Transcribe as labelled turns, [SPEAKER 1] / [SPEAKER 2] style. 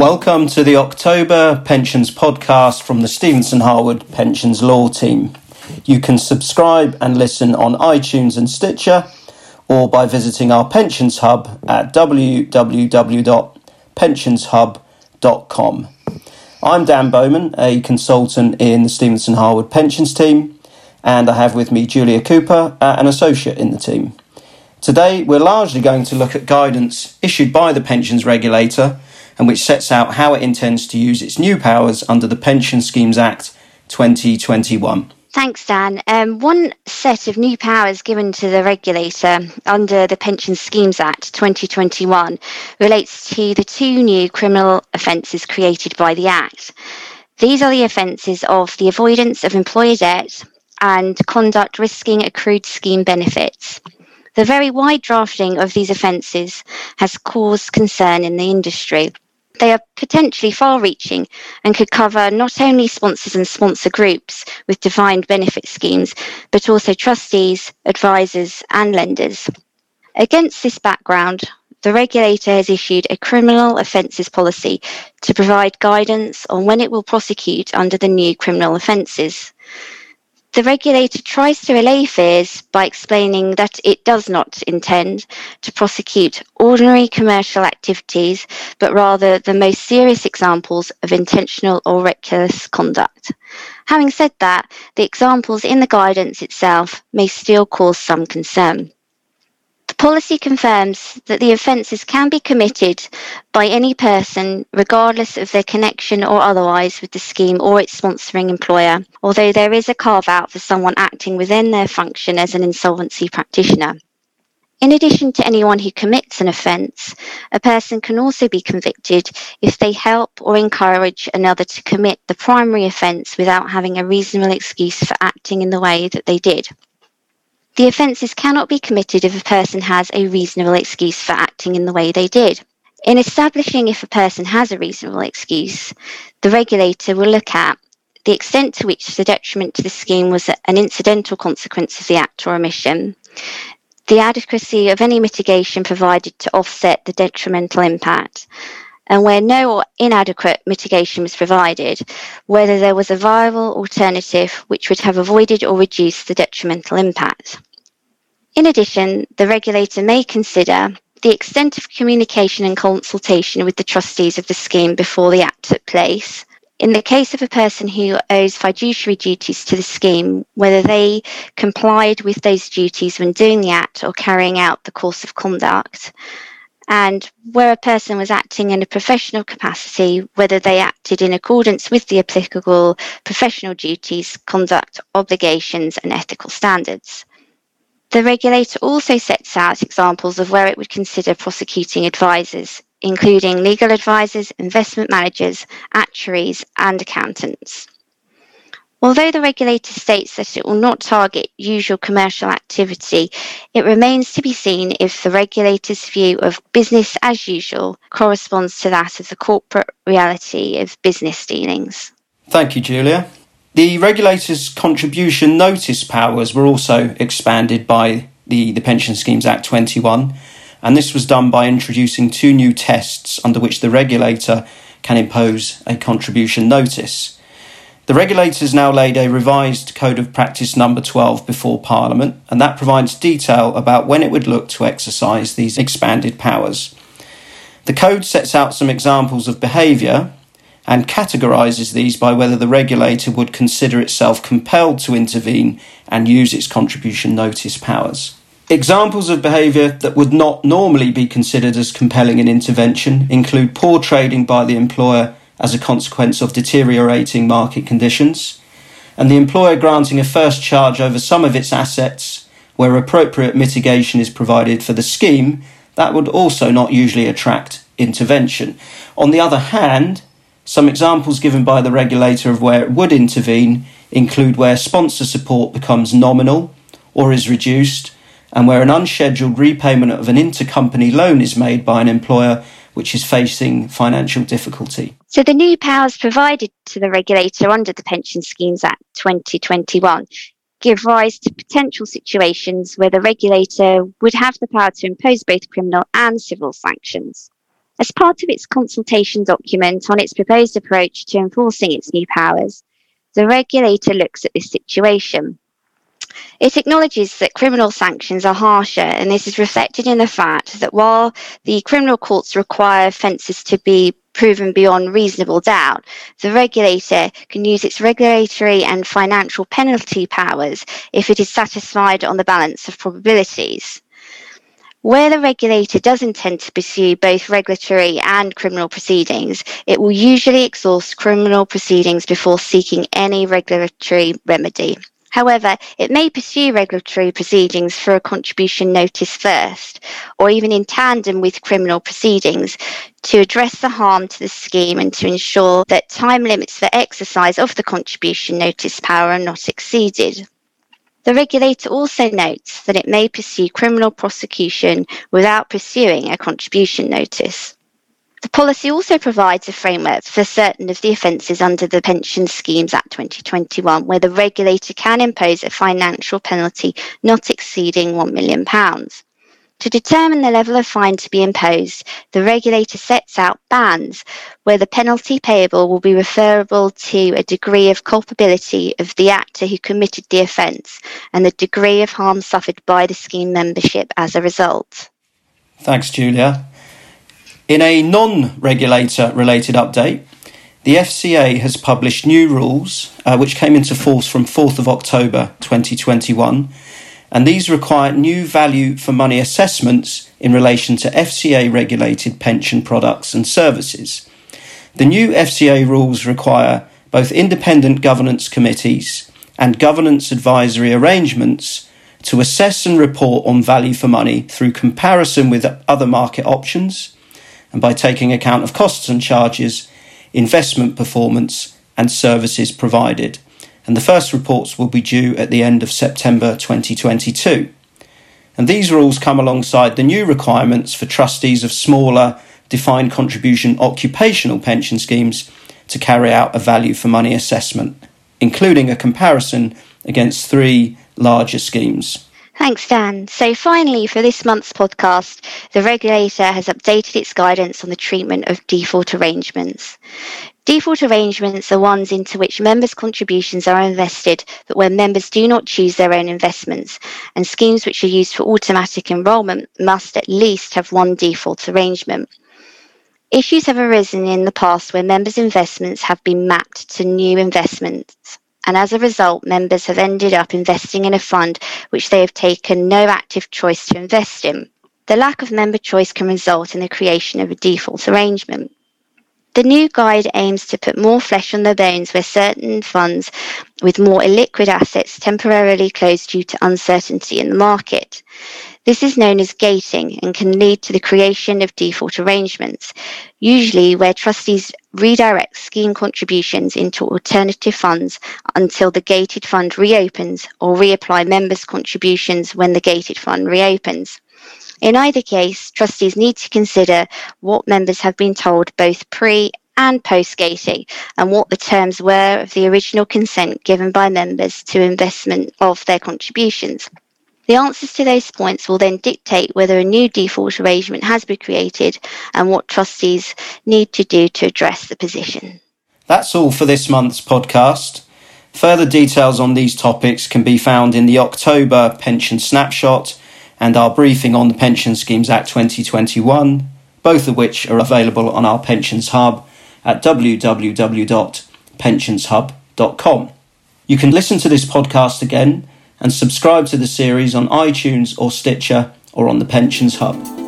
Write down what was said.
[SPEAKER 1] Welcome to the October Pensions podcast from the Stephenson Harwood Pensions Law Team. You can subscribe and listen on iTunes and Stitcher or by visiting our Pensions Hub at www.pensionshub.com. I'm Dan Bowman, a consultant in the Stephenson Harwood Pensions team, and I have with me Julia Cooper, uh, an associate in the team. Today, we're largely going to look at guidance issued by the pensions regulator and which sets out how it intends to use its new powers under the Pension Schemes Act 2021.
[SPEAKER 2] Thanks, Dan. Um, one set of new powers given to the regulator under the Pension Schemes Act 2021 relates to the two new criminal offences created by the Act. These are the offences of the avoidance of employer debt and conduct risking accrued scheme benefits. The very wide drafting of these offences has caused concern in the industry they are potentially far reaching and could cover not only sponsors and sponsor groups with defined benefit schemes, but also trustees, advisors, and lenders. Against this background, the regulator has issued a criminal offences policy to provide guidance on when it will prosecute under the new criminal offences. The regulator tries to allay fears by explaining that it does not intend to prosecute ordinary commercial activities, but rather the most serious examples of intentional or reckless conduct. Having said that, the examples in the guidance itself may still cause some concern policy confirms that the offences can be committed by any person, regardless of their connection or otherwise with the scheme or its sponsoring employer, although there is a carve out for someone acting within their function as an insolvency practitioner. In addition to anyone who commits an offence, a person can also be convicted if they help or encourage another to commit the primary offence without having a reasonable excuse for acting in the way that they did. The offences cannot be committed if a person has a reasonable excuse for acting in the way they did. In establishing if a person has a reasonable excuse, the regulator will look at the extent to which the detriment to the scheme was an incidental consequence of the act or omission, the adequacy of any mitigation provided to offset the detrimental impact, and where no or inadequate mitigation was provided, whether there was a viable alternative which would have avoided or reduced the detrimental impact. In addition, the regulator may consider the extent of communication and consultation with the trustees of the scheme before the Act took place. In the case of a person who owes fiduciary duties to the scheme, whether they complied with those duties when doing the Act or carrying out the course of conduct, and where a person was acting in a professional capacity, whether they acted in accordance with the applicable professional duties, conduct, obligations, and ethical standards. The regulator also sets out examples of where it would consider prosecuting advisors, including legal advisors, investment managers, actuaries, and accountants. Although the regulator states that it will not target usual commercial activity, it remains to be seen if the regulator's view of business as usual corresponds to that of the corporate reality of business dealings.
[SPEAKER 1] Thank you, Julia. The regulator's contribution notice powers were also expanded by the, the Pension Schemes Act 21, and this was done by introducing two new tests under which the regulator can impose a contribution notice. The regulators now laid a revised Code of Practice number 12 before Parliament, and that provides detail about when it would look to exercise these expanded powers. The Code sets out some examples of behaviour and categorises these by whether the regulator would consider itself compelled to intervene and use its contribution notice powers. Examples of behaviour that would not normally be considered as compelling an intervention include poor trading by the employer as a consequence of deteriorating market conditions, and the employer granting a first charge over some of its assets where appropriate mitigation is provided for the scheme, that would also not usually attract intervention. On the other hand, some examples given by the regulator of where it would intervene include where sponsor support becomes nominal or is reduced, and where an unscheduled repayment of an intercompany loan is made by an employer which is facing financial difficulty.
[SPEAKER 2] So, the new powers provided to the regulator under the Pension Schemes Act 2021 give rise to potential situations where the regulator would have the power to impose both criminal and civil sanctions. As part of its consultation document on its proposed approach to enforcing its new powers, the regulator looks at this situation. It acknowledges that criminal sanctions are harsher, and this is reflected in the fact that while the criminal courts require offences to be proven beyond reasonable doubt, the regulator can use its regulatory and financial penalty powers if it is satisfied on the balance of probabilities. Where the regulator does intend to pursue both regulatory and criminal proceedings, it will usually exhaust criminal proceedings before seeking any regulatory remedy. However, it may pursue regulatory proceedings for a contribution notice first, or even in tandem with criminal proceedings, to address the harm to the scheme and to ensure that time limits for exercise of the contribution notice power are not exceeded. The regulator also notes that it may pursue criminal prosecution without pursuing a contribution notice. The policy also provides a framework for certain of the offences under the Pension Schemes Act 2021, where the regulator can impose a financial penalty not exceeding £1 million. To determine the level of fine to be imposed, the regulator sets out bands where the penalty payable will be referable to a degree of culpability of the actor who committed the offence and the degree of harm suffered by the scheme membership as a result.
[SPEAKER 1] Thanks, Julia. In a non regulator related update, the FCA has published new rules uh, which came into force from 4th of October 2021 and these require new value for money assessments in relation to FCA regulated pension products and services. The new FCA rules require both independent governance committees and governance advisory arrangements to assess and report on value for money through comparison with other market options and by taking account of costs and charges, investment performance, and services provided and the first reports will be due at the end of September 2022. And these rules come alongside the new requirements for trustees of smaller defined contribution occupational pension schemes to carry out a value for money assessment, including a comparison against three larger schemes.
[SPEAKER 2] Thanks, Dan. So, finally, for this month's podcast, the regulator has updated its guidance on the treatment of default arrangements. Default arrangements are ones into which members' contributions are invested, but where members do not choose their own investments, and schemes which are used for automatic enrolment must at least have one default arrangement. Issues have arisen in the past where members' investments have been mapped to new investments, and as a result, members have ended up investing in a fund which they have taken no active choice to invest in. The lack of member choice can result in the creation of a default arrangement. The new guide aims to put more flesh on the bones where certain funds with more illiquid assets temporarily close due to uncertainty in the market. This is known as gating and can lead to the creation of default arrangements, usually where trustees redirect scheme contributions into alternative funds until the gated fund reopens or reapply members' contributions when the gated fund reopens. In either case, trustees need to consider what members have been told both pre and post gating and what the terms were of the original consent given by members to investment of their contributions. The answers to those points will then dictate whether a new default arrangement has been created and what trustees need to do to address the position.
[SPEAKER 1] That's all for this month's podcast. Further details on these topics can be found in the October pension snapshot and our briefing on the Pension Schemes Act 2021, both of which are available on our Pensions Hub at www.pensionshub.com. You can listen to this podcast again and subscribe to the series on iTunes or Stitcher or on the Pensions Hub.